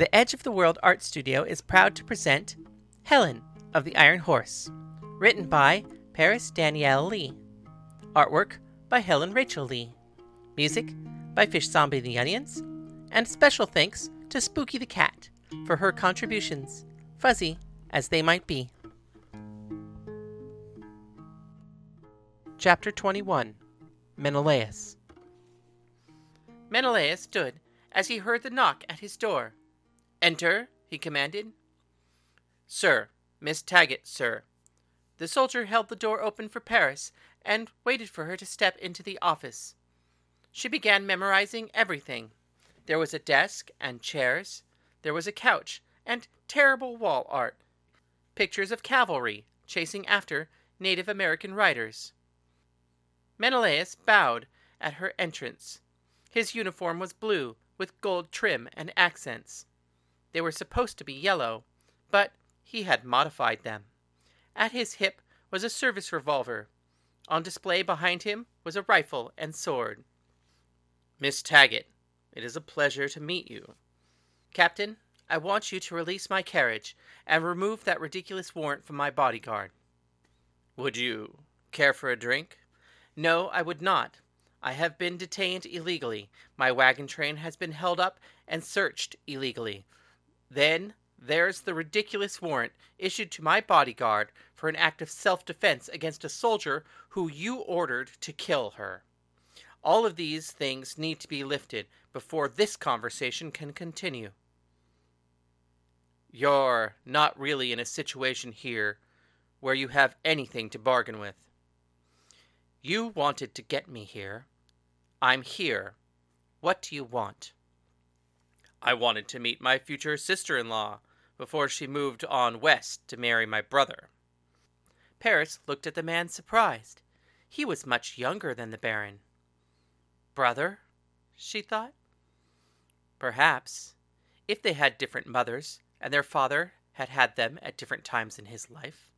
The Edge of the World Art Studio is proud to present Helen of the Iron Horse, written by Paris Danielle Lee. Artwork by Helen Rachel Lee. Music by Fish Zombie and the Onions. And special thanks to Spooky the Cat for her contributions, fuzzy as they might be. Chapter 21 Menelaus Menelaus stood as he heard the knock at his door. Enter, he commanded. Sir, Miss Taggett, sir. The soldier held the door open for Paris and waited for her to step into the office. She began memorizing everything. There was a desk and chairs. There was a couch and terrible wall art. Pictures of cavalry chasing after Native American riders. Menelaus bowed at her entrance. His uniform was blue with gold trim and accents. They were supposed to be yellow, but he had modified them. At his hip was a service revolver. On display behind him was a rifle and sword. Miss Taggett, it is a pleasure to meet you. Captain, I want you to release my carriage and remove that ridiculous warrant from my bodyguard. Would you care for a drink? No, I would not. I have been detained illegally. My wagon train has been held up and searched illegally. Then there's the ridiculous warrant issued to my bodyguard for an act of self defense against a soldier who you ordered to kill her. All of these things need to be lifted before this conversation can continue. You're not really in a situation here where you have anything to bargain with. You wanted to get me here. I'm here. What do you want? I wanted to meet my future sister in law before she moved on west to marry my brother. Paris looked at the man surprised. He was much younger than the Baron. Brother? she thought. Perhaps, if they had different mothers, and their father had had them at different times in his life.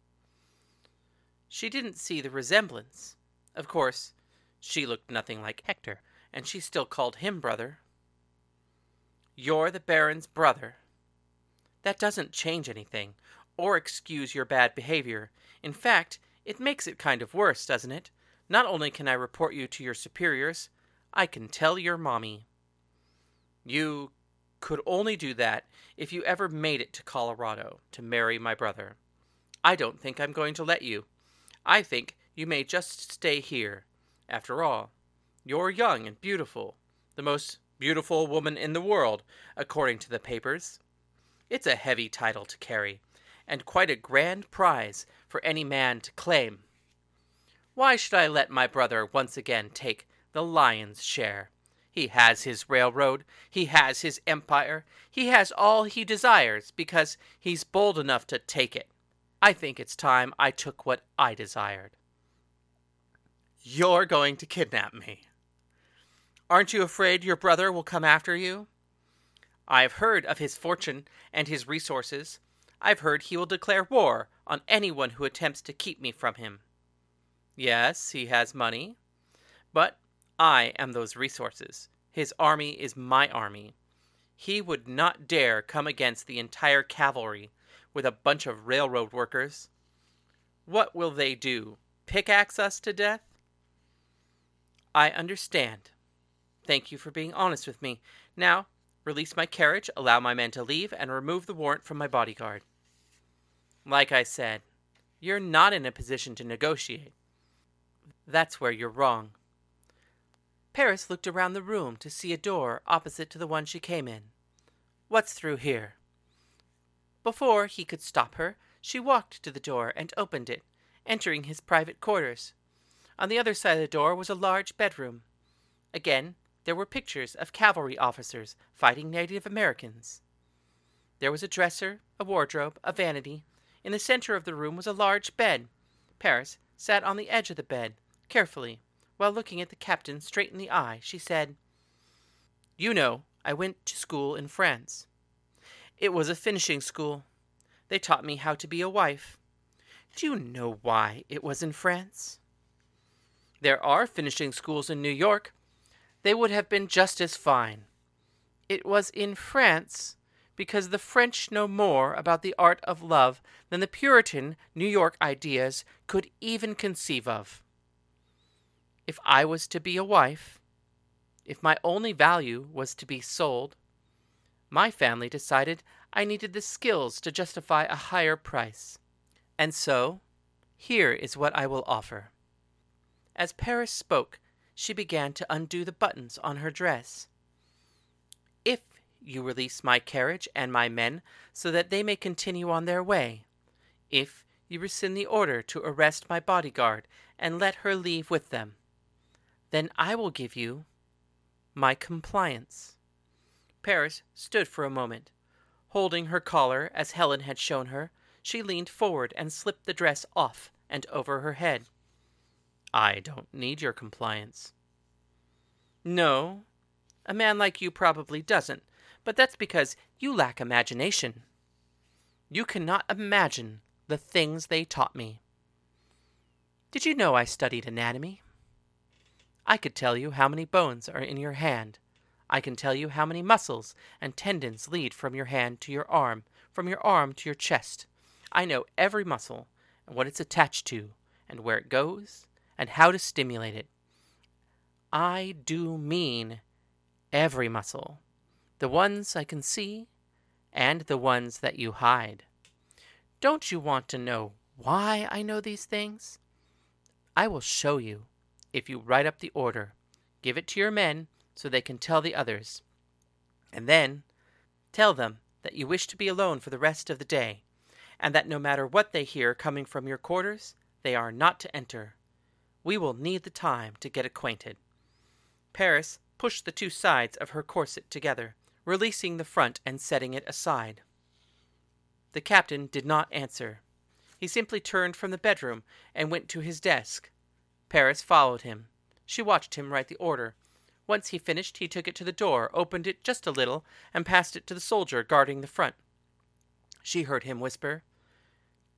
She didn't see the resemblance. Of course, she looked nothing like Hector, and she still called him brother. You're the Baron's brother. That doesn't change anything, or excuse your bad behavior. In fact, it makes it kind of worse, doesn't it? Not only can I report you to your superiors, I can tell your mommy. You could only do that if you ever made it to Colorado to marry my brother. I don't think I'm going to let you. I think you may just stay here. After all, you're young and beautiful, the most beautiful woman in the world, according to the papers. It's a heavy title to carry, and quite a grand prize for any man to claim. Why should I let my brother once again take the lion's share? He has his railroad, he has his empire, he has all he desires because he's bold enough to take it. I think it's time I took what I desired. You're going to kidnap me. Aren't you afraid your brother will come after you? I've heard of his fortune and his resources. I've heard he will declare war on anyone who attempts to keep me from him. Yes, he has money. But I am those resources. His army is my army. He would not dare come against the entire cavalry with a bunch of railroad workers. What will they do? Pickaxe us to death? I understand, Thank you for being honest with me. Now, release my carriage, allow my men to leave, and remove the warrant from my bodyguard. Like I said, you're not in a position to negotiate. That's where you're wrong. Paris looked around the room to see a door opposite to the one she came in. What's through here? Before he could stop her, she walked to the door and opened it, entering his private quarters. On the other side of the door was a large bedroom. Again, there were pictures of cavalry officers fighting Native Americans. There was a dresser, a wardrobe, a vanity. In the center of the room was a large bed. Paris sat on the edge of the bed, carefully. While looking at the captain straight in the eye, she said, You know, I went to school in France. It was a finishing school. They taught me how to be a wife. Do you know why it was in France? There are finishing schools in New York, they would have been just as fine. It was in France because the French know more about the art of love than the Puritan New York ideas could even conceive of. If I was to be a wife, if my only value was to be sold, my family decided I needed the skills to justify a higher price. And so, here is what I will offer. As Paris spoke, she began to undo the buttons on her dress. If you release my carriage and my men so that they may continue on their way, if you rescind the order to arrest my bodyguard and let her leave with them, then I will give you my compliance. Paris stood for a moment. Holding her collar as Helen had shown her, she leaned forward and slipped the dress off and over her head. I don't need your compliance. No, a man like you probably doesn't, but that's because you lack imagination. You cannot imagine the things they taught me. Did you know I studied anatomy? I could tell you how many bones are in your hand. I can tell you how many muscles and tendons lead from your hand to your arm, from your arm to your chest. I know every muscle and what it's attached to, and where it goes, and how to stimulate it. I do mean every muscle, the ones I can see, and the ones that you hide. Don't you want to know why I know these things? I will show you if you write up the order, give it to your men so they can tell the others. And then tell them that you wish to be alone for the rest of the day, and that no matter what they hear coming from your quarters, they are not to enter. We will need the time to get acquainted. Paris pushed the two sides of her corset together, releasing the front and setting it aside. The captain did not answer. He simply turned from the bedroom and went to his desk, Paris followed him. She watched him write the order. Once he finished, he took it to the door, opened it just a little, and passed it to the soldier guarding the front. She heard him whisper,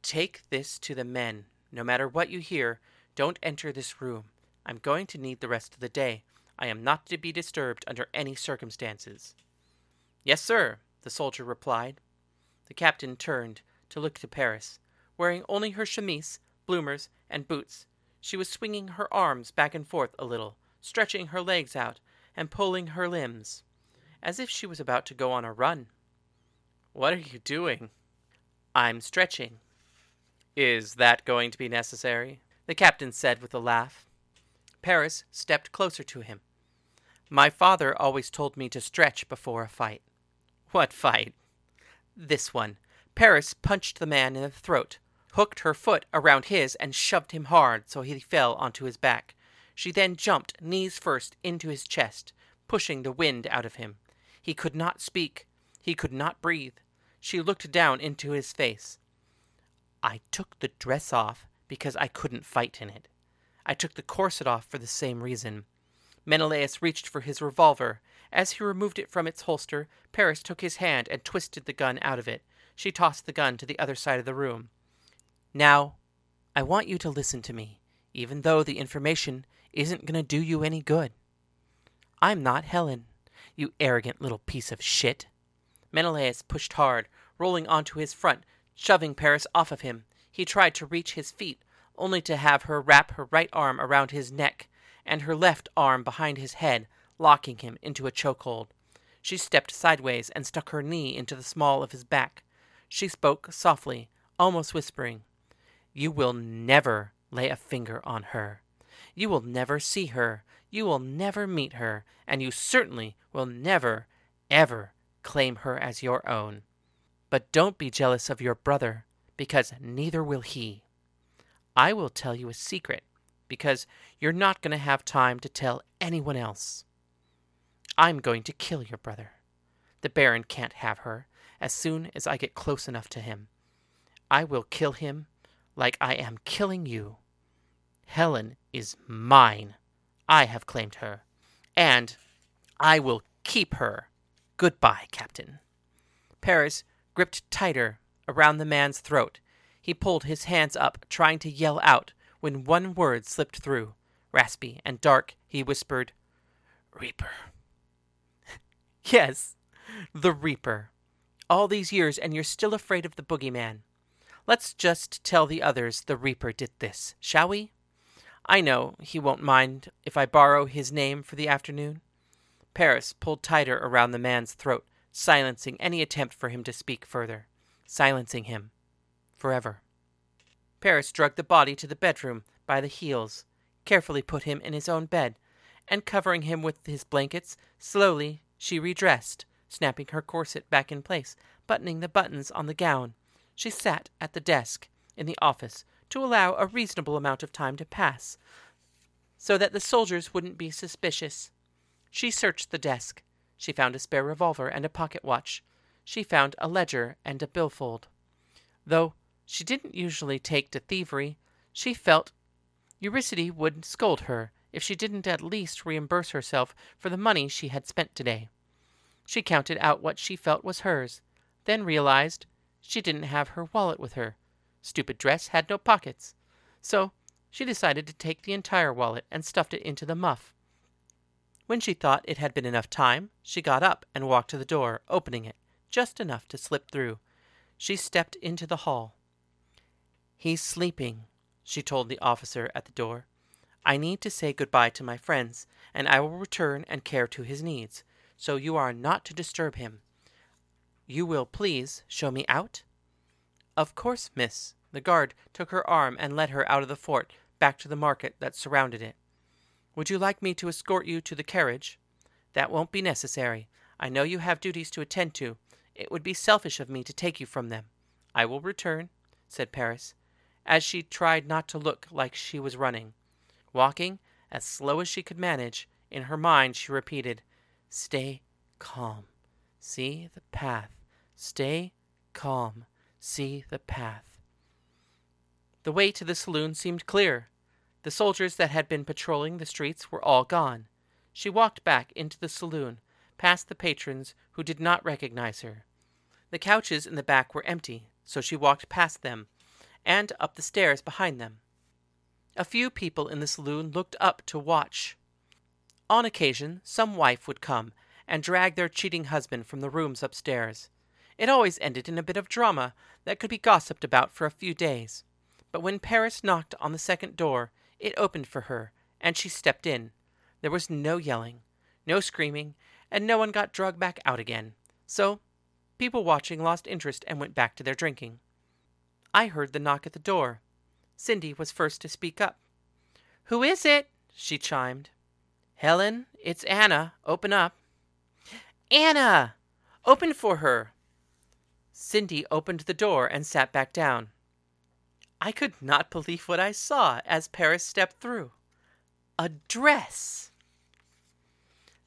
Take this to the men. No matter what you hear, don't enter this room. I'm going to need the rest of the day. I am not to be disturbed under any circumstances. Yes, sir, the soldier replied. The captain turned to look to Paris, wearing only her chemise, bloomers, and boots, she was swinging her arms back and forth a little, stretching her legs out, and pulling her limbs, as if she was about to go on a run. What are you doing? I'm stretching. Is that going to be necessary? The captain said with a laugh. Paris stepped closer to him. My father always told me to stretch before a fight. What fight? This one. Paris punched the man in the throat, hooked her foot around his and shoved him hard so he fell onto his back. She then jumped, knees first, into his chest, pushing the wind out of him. He could not speak. He could not breathe. She looked down into his face. I took the dress off because I couldn't fight in it. I took the corset off for the same reason. Menelaus reached for his revolver. As he removed it from its holster, Paris took his hand and twisted the gun out of it. She tossed the gun to the other side of the room. Now, I want you to listen to me, even though the information isn't going to do you any good. I'm not Helen, you arrogant little piece of shit. Menelaus pushed hard, rolling onto his front, shoving Paris off of him. He tried to reach his feet, only to have her wrap her right arm around his neck and her left arm behind his head, locking him into a chokehold. She stepped sideways and stuck her knee into the small of his back. She spoke softly, almost whispering. You will never lay a finger on her. You will never see her. You will never meet her. And you certainly will never, ever claim her as your own. But don't be jealous of your brother, because neither will he. I will tell you a secret, because you're not going to have time to tell anyone else. I'm going to kill your brother. The Baron can't have her as soon as I get close enough to him. I will kill him like I am killing you. Helen is mine. I have claimed her. And I will keep her. Goodbye, Captain. Paris gripped tighter around the man's throat. He pulled his hands up, trying to yell out, when one word slipped through. Raspy and dark, he whispered, Reaper. yes, the Reaper. All these years, and you're still afraid of the boogeyman. Let's just tell the others the Reaper did this, shall we? I know he won't mind if I borrow his name for the afternoon. Paris pulled tighter around the man's throat, silencing any attempt for him to speak further. Silencing him. Forever. Paris dragged the body to the bedroom by the heels, carefully put him in his own bed, and covering him with his blankets, slowly she redressed, snapping her corset back in place, buttoning the buttons on the gown. She sat at the desk in the office to allow a reasonable amount of time to pass, so that the soldiers wouldn't be suspicious. She searched the desk. She found a spare revolver and a pocket watch. She found a ledger and a billfold. Though she didn't usually take to thievery, she felt Eurycity would scold her if she didn't at least reimburse herself for the money she had spent today. She counted out what she felt was hers, then realized she didn't have her wallet with her. Stupid dress had no pockets. So she decided to take the entire wallet and stuffed it into the muff. When she thought it had been enough time, she got up and walked to the door, opening it, just enough to slip through. She stepped into the hall. He's sleeping, she told the officer at the door. I need to say goodbye to my friends, and I will return and care to his needs, so you are not to disturb him. You will please show me out? Of course, miss. The guard took her arm and led her out of the fort, back to the market that surrounded it. Would you like me to escort you to the carriage? That won't be necessary. I know you have duties to attend to. It would be selfish of me to take you from them. I will return, said Paris, as she tried not to look like she was running. Walking as slow as she could manage, in her mind she repeated, Stay calm. See the path. Stay calm. See the path. The way to the saloon seemed clear. The soldiers that had been patrolling the streets were all gone. She walked back into the saloon, past the patrons who did not recognize her. The couches in the back were empty, so she walked past them and up the stairs behind them. A few people in the saloon looked up to watch. On occasion, some wife would come and drag their cheating husband from the rooms upstairs. It always ended in a bit of drama that could be gossiped about for a few days. But when Paris knocked on the second door, it opened for her, and she stepped in. There was no yelling, no screaming, and no one got dragged back out again. So, people watching lost interest and went back to their drinking. I heard the knock at the door. Cindy was first to speak up. Who is it? she chimed. Helen, it's Anna. Open up. Anna! Open for her! Cindy opened the door and sat back down. I could not believe what I saw as Paris stepped through. A dress!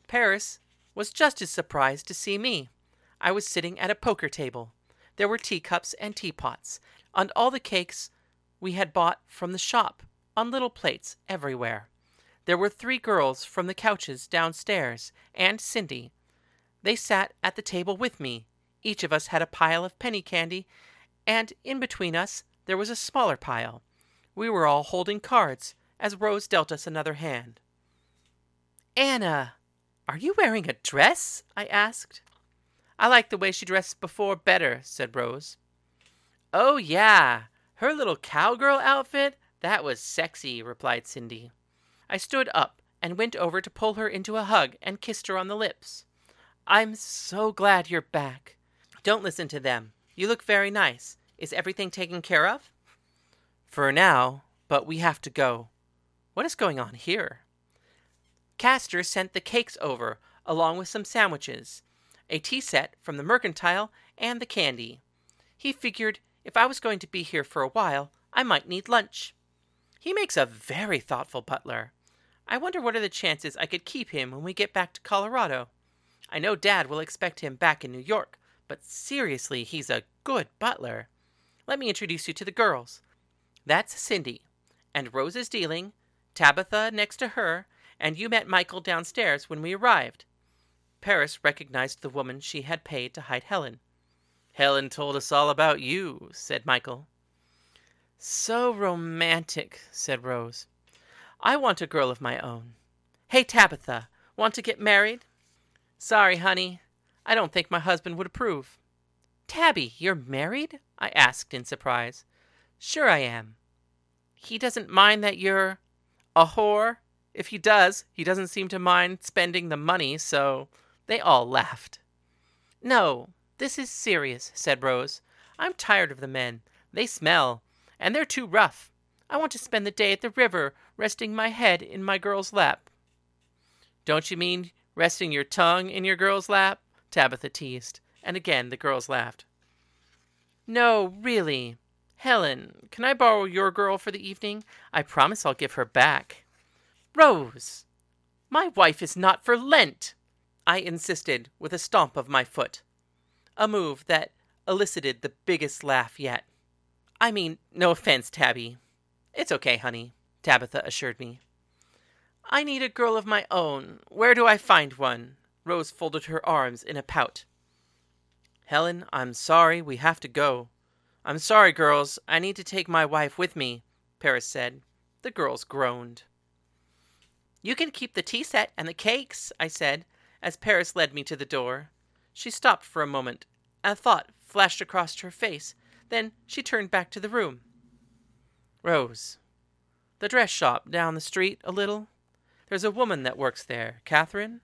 Paris was just as surprised to see me. I was sitting at a poker table. There were teacups and teapots, and all the cakes we had bought from the shop on little plates everywhere. There were three girls from the couches downstairs, and Cindy, they sat at the table with me. Each of us had a pile of penny candy, and in between us there was a smaller pile. We were all holding cards as Rose dealt us another hand. Anna, are you wearing a dress? I asked. I liked the way she dressed before better, said Rose. Oh, yeah, her little cowgirl outfit? That was sexy, replied Cindy. I stood up and went over to pull her into a hug and kissed her on the lips. I'm so glad you're back. Don't listen to them. You look very nice. Is everything taken care of? For now, but we have to go. What is going on here? Castor sent the cakes over, along with some sandwiches, a tea set from the mercantile, and the candy. He figured if I was going to be here for a while, I might need lunch. He makes a very thoughtful butler. I wonder what are the chances I could keep him when we get back to Colorado. I know Dad will expect him back in New York, but seriously, he's a good butler. Let me introduce you to the girls. That's Cindy, and Rose is dealing, Tabitha next to her, and you met Michael downstairs when we arrived. Paris recognized the woman she had paid to hide Helen. Helen told us all about you, said Michael. So romantic, said Rose. I want a girl of my own. Hey, Tabitha, want to get married? Sorry, honey. I don't think my husband would approve. Tabby, you're married? I asked in surprise. Sure I am. He doesn't mind that you're a whore? If he does, he doesn't seem to mind spending the money, so they all laughed. No, this is serious, said Rose. I'm tired of the men. They smell, and they're too rough. I want to spend the day at the river, resting my head in my girl's lap. Don't you mean resting your tongue in your girl's lap? Tabitha teased, and again the girls laughed. No, really. Helen, can I borrow your girl for the evening? I promise I'll give her back. Rose, my wife is not for Lent, I insisted with a stomp of my foot, a move that elicited the biggest laugh yet. I mean, no offense, Tabby. It's okay, honey, Tabitha assured me. I need a girl of my own. Where do I find one? Rose folded her arms in a pout. Helen, I'm sorry we have to go. I'm sorry, girls. I need to take my wife with me, Paris said. The girls groaned. You can keep the tea set and the cakes, I said, as Paris led me to the door. She stopped for a moment. A thought flashed across her face. Then she turned back to the room. Rose, the dress shop down the street a little. There's a woman that works there, Catherine.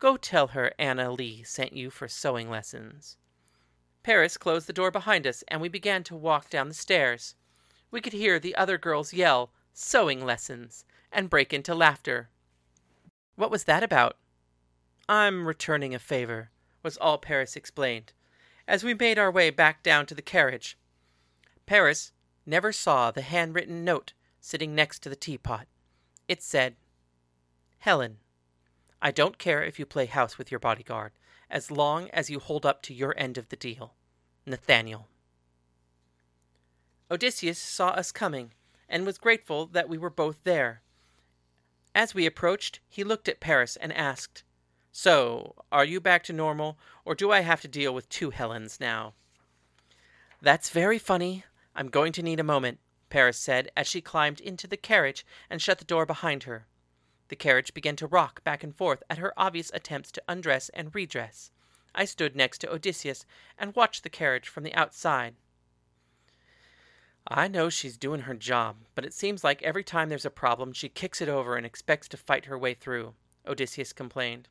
Go tell her Anna Lee sent you for sewing lessons. Paris closed the door behind us, and we began to walk down the stairs. We could hear the other girls yell, Sewing lessons, and break into laughter. What was that about? I'm returning a favor, was all Paris explained, as we made our way back down to the carriage. Paris never saw the handwritten note sitting next to the teapot. It said, Helen, I don't care if you play house with your bodyguard, as long as you hold up to your end of the deal. Nathaniel. Odysseus saw us coming, and was grateful that we were both there. As we approached, he looked at Paris and asked, So, are you back to normal, or do I have to deal with two Helens now? That's very funny. I'm going to need a moment, Paris said as she climbed into the carriage and shut the door behind her. The carriage began to rock back and forth at her obvious attempts to undress and redress. I stood next to Odysseus and watched the carriage from the outside. I know she's doing her job, but it seems like every time there's a problem she kicks it over and expects to fight her way through, Odysseus complained.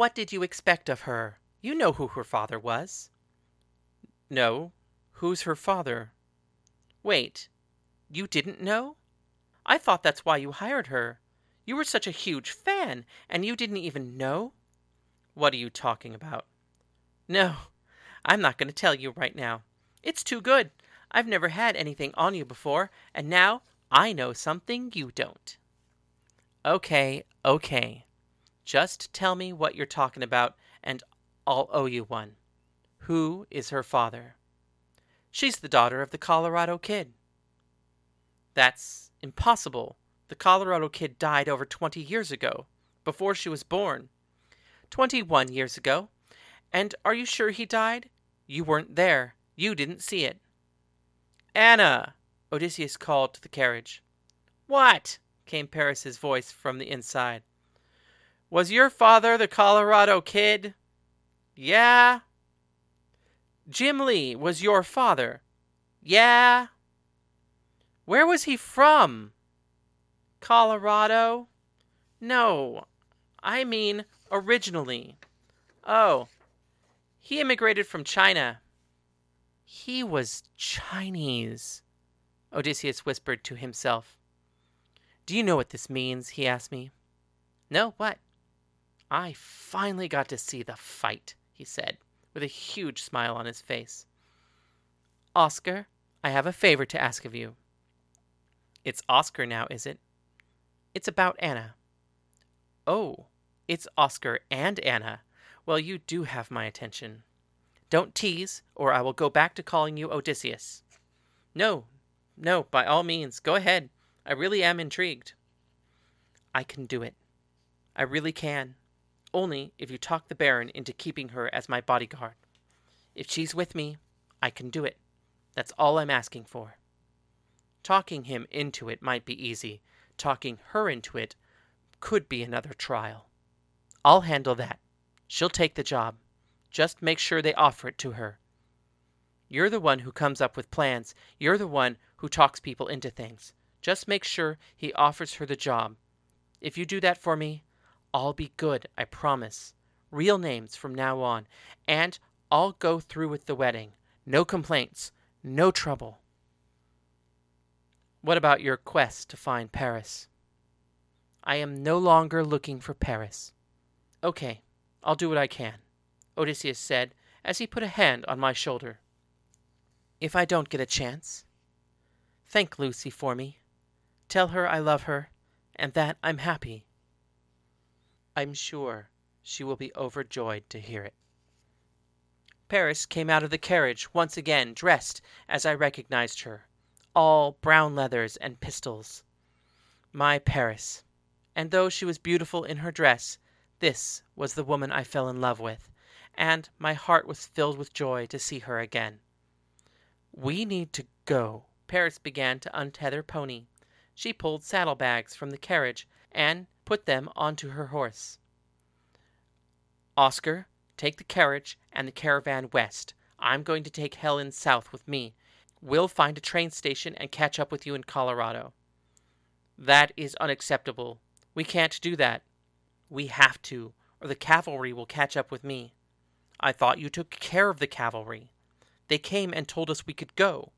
What did you expect of her? You know who her father was. No. Who's her father? Wait. You didn't know? I thought that's why you hired her. You were such a huge fan, and you didn't even know? What are you talking about? No, I'm not going to tell you right now. It's too good. I've never had anything on you before, and now I know something you don't. Okay, okay. Just tell me what you're talking about, and I'll owe you one. Who is her father? She's the daughter of the Colorado kid. That's impossible. The Colorado kid died over 20 years ago, before she was born. 21 years ago. And are you sure he died? You weren't there. You didn't see it. Anna! Odysseus called to the carriage. What? came Paris's voice from the inside. Was your father the Colorado kid? Yeah. Jim Lee was your father? Yeah. Where was he from? Colorado? No, I mean originally. Oh, he immigrated from China. He was Chinese, Odysseus whispered to himself. Do you know what this means? he asked me. No, what? I finally got to see the fight, he said, with a huge smile on his face. Oscar, I have a favor to ask of you. It's Oscar now, is it? It's about Anna. Oh, it's Oscar and Anna. Well, you do have my attention. Don't tease, or I will go back to calling you Odysseus. No, no, by all means, go ahead. I really am intrigued. I can do it. I really can. Only if you talk the Baron into keeping her as my bodyguard. If she's with me, I can do it. That's all I'm asking for. Talking him into it might be easy, talking her into it could be another trial. I'll handle that. She'll take the job. Just make sure they offer it to her. You're the one who comes up with plans. You're the one who talks people into things. Just make sure he offers her the job. If you do that for me, I'll be good, I promise. Real names from now on, and I'll go through with the wedding. No complaints, no trouble. What about your quest to find Paris? I am no longer looking for Paris. Okay, I'll do what I can, Odysseus said as he put a hand on my shoulder. If I don't get a chance, thank Lucy for me. Tell her I love her and that I'm happy. I'm sure she will be overjoyed to hear it. Paris came out of the carriage once again dressed as I recognized her, all brown leathers and pistols. My Paris! And though she was beautiful in her dress, this was the woman I fell in love with, and my heart was filled with joy to see her again. We need to go. Paris began to untether Pony. She pulled saddlebags from the carriage and put them onto her horse. Oscar, take the carriage and the caravan west. I'm going to take Helen south with me. We'll find a train station and catch up with you in Colorado. That is unacceptable. We can't do that. We have to, or the cavalry will catch up with me. I thought you took care of the cavalry. They came and told us we could go.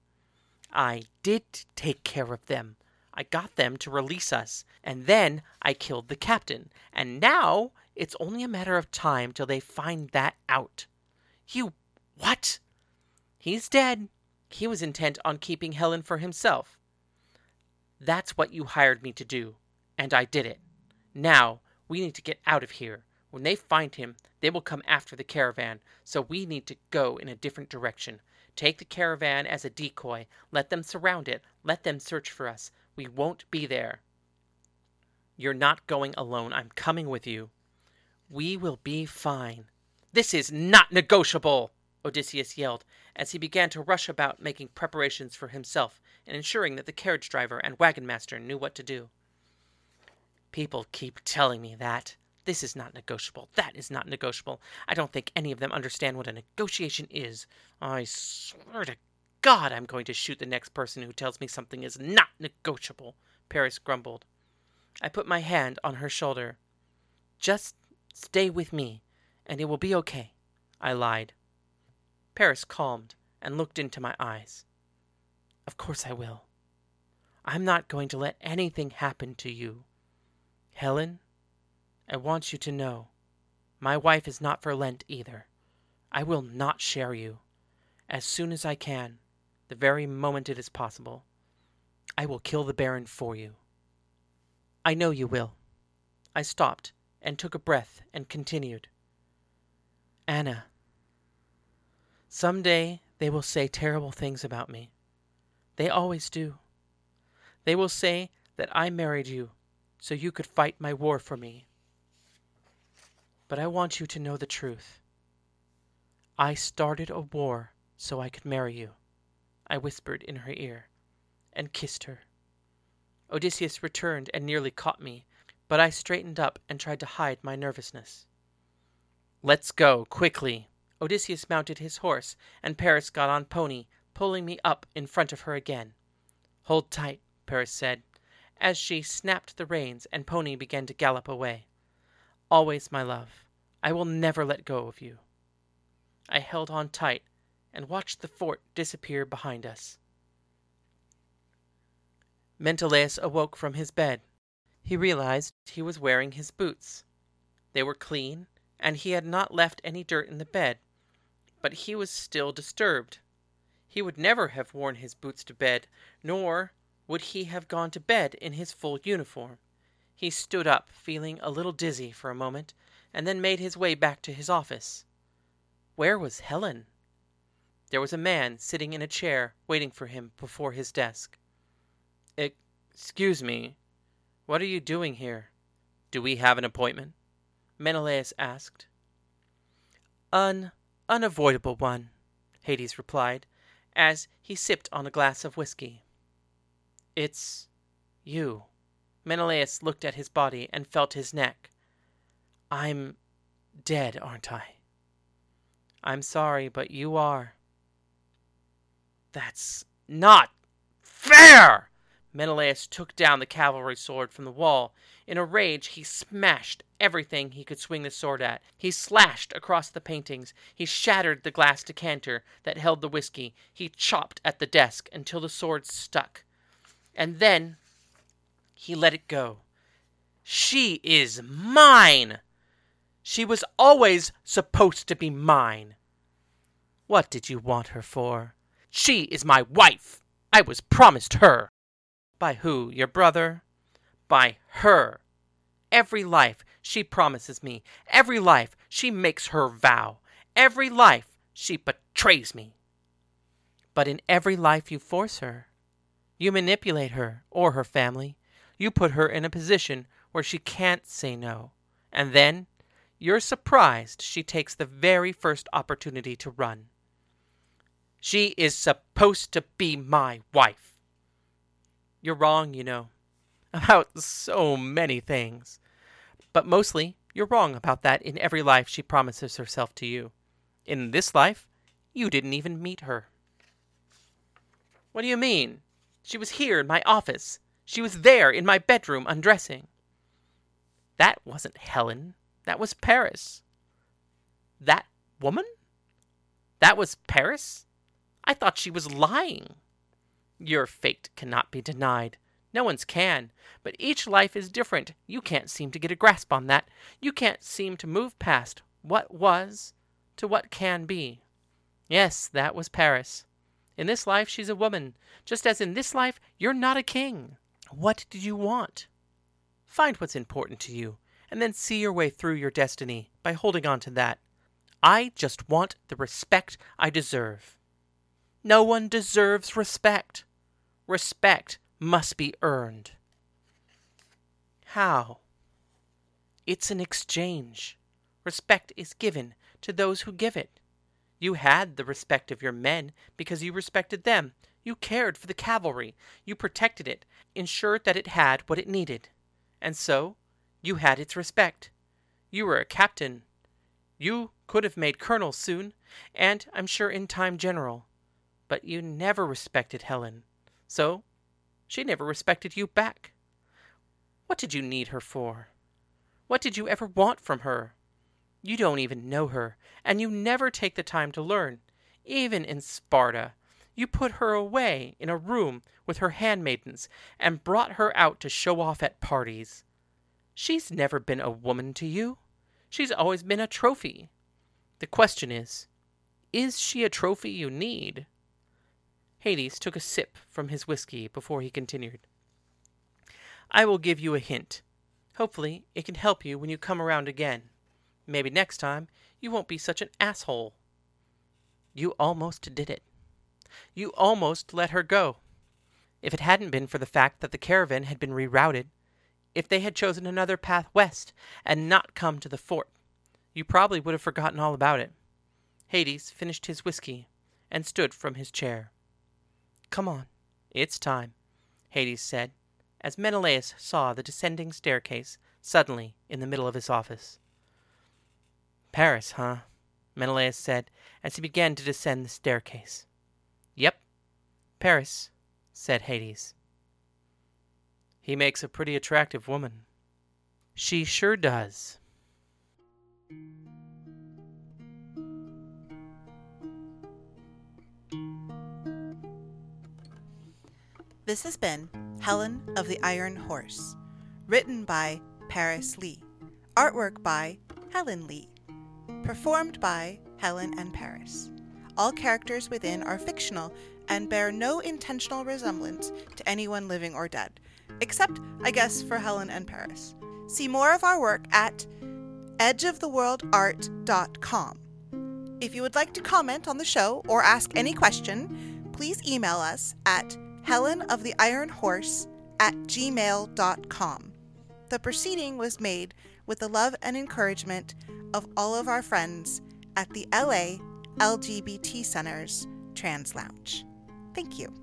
I did take care of them. I got them to release us, and then I killed the captain, and now it's only a matter of time till they find that out. You what? He's dead. He was intent on keeping Helen for himself. That's what you hired me to do, and I did it. Now we need to get out of here. When they find him, they will come after the caravan, so we need to go in a different direction. Take the caravan as a decoy. Let them surround it. Let them search for us. We won't be there. You're not going alone. I'm coming with you. We will be fine. This is not negotiable, Odysseus yelled as he began to rush about making preparations for himself and ensuring that the carriage driver and wagon master knew what to do. People keep telling me that. This is not negotiable. That is not negotiable. I don't think any of them understand what a negotiation is. I swear to God I'm going to shoot the next person who tells me something is not negotiable, Paris grumbled. I put my hand on her shoulder. Just stay with me, and it will be okay, I lied. Paris calmed and looked into my eyes. Of course I will. I'm not going to let anything happen to you. Helen, I want you to know my wife is not for Lent either. I will not share you. As soon as I can, the very moment it is possible, I will kill the Baron for you. I know you will. I stopped and took a breath and continued. Anna, some day they will say terrible things about me. They always do. They will say that I married you so you could fight my war for me. But I want you to know the truth. I started a war so I could marry you, I whispered in her ear, and kissed her. Odysseus returned and nearly caught me, but I straightened up and tried to hide my nervousness. Let's go, quickly. Odysseus mounted his horse, and Paris got on Pony, pulling me up in front of her again. Hold tight, Paris said, as she snapped the reins and Pony began to gallop away. Always, my love, I will never let go of you. I held on tight and watched the fort disappear behind us. Menelaus awoke from his bed. He realized he was wearing his boots. They were clean, and he had not left any dirt in the bed, but he was still disturbed. He would never have worn his boots to bed, nor would he have gone to bed in his full uniform. He stood up, feeling a little dizzy for a moment, and then made his way back to his office. Where was Helen? There was a man sitting in a chair waiting for him before his desk. Excuse me, what are you doing here? Do we have an appointment? Menelaus asked. An unavoidable one, Hades replied, as he sipped on a glass of whiskey. It's you. Menelaus looked at his body and felt his neck. I'm dead, aren't I? I'm sorry, but you are. That's not fair! Menelaus took down the cavalry sword from the wall. In a rage, he smashed everything he could swing the sword at. He slashed across the paintings. He shattered the glass decanter that held the whiskey. He chopped at the desk until the sword stuck. And then he let it go. She is mine! She was always supposed to be mine. What did you want her for? She is my wife. I was promised her. By who? Your brother? By her. Every life she promises me. Every life she makes her vow. Every life she betrays me. But in every life you force her. You manipulate her or her family. You put her in a position where she can't say no. And then you're surprised she takes the very first opportunity to run. She is supposed to be my wife. You're wrong, you know, about so many things. But mostly, you're wrong about that in every life she promises herself to you. In this life, you didn't even meet her. What do you mean? She was here in my office. She was there in my bedroom undressing. That wasn't Helen. That was Paris. That woman? That was Paris? I thought she was lying. Your fate cannot be denied. No one's can. But each life is different. You can't seem to get a grasp on that. You can't seem to move past what was to what can be. Yes, that was Paris. In this life, she's a woman, just as in this life, you're not a king. What did you want? Find what's important to you, and then see your way through your destiny by holding on to that. I just want the respect I deserve. No one deserves respect. Respect must be earned. How? It's an exchange. Respect is given to those who give it. You had the respect of your men because you respected them. You cared for the cavalry. You protected it, ensured that it had what it needed. And so, you had its respect. You were a captain. You could have made colonel soon, and I'm sure in time general. But you never respected Helen. So she never respected you back. What did you need her for? What did you ever want from her? You don't even know her, and you never take the time to learn. Even in Sparta, you put her away in a room with her handmaidens and brought her out to show off at parties. She's never been a woman to you. She's always been a trophy. The question is, is she a trophy you need? Hades took a sip from his whiskey before he continued. I will give you a hint. Hopefully, it can help you when you come around again. Maybe next time you won't be such an asshole. You almost did it. You almost let her go. If it hadn't been for the fact that the caravan had been rerouted, if they had chosen another path west and not come to the fort, you probably would have forgotten all about it. Hades finished his whiskey and stood from his chair. Come on, it's time, Hades said, as Menelaus saw the descending staircase suddenly in the middle of his office. Paris, huh? Menelaus said as he began to descend the staircase. Yep, Paris, said Hades. He makes a pretty attractive woman. She sure does. This has been Helen of the Iron Horse, written by Paris Lee, artwork by Helen Lee, performed by Helen and Paris. All characters within are fictional and bear no intentional resemblance to anyone living or dead, except, I guess, for Helen and Paris. See more of our work at edgeoftheworldart.com. If you would like to comment on the show or ask any question, please email us at Helen of the Iron Horse at gmail.com. The proceeding was made with the love and encouragement of all of our friends at the LA LGBT Center's Trans Lounge. Thank you.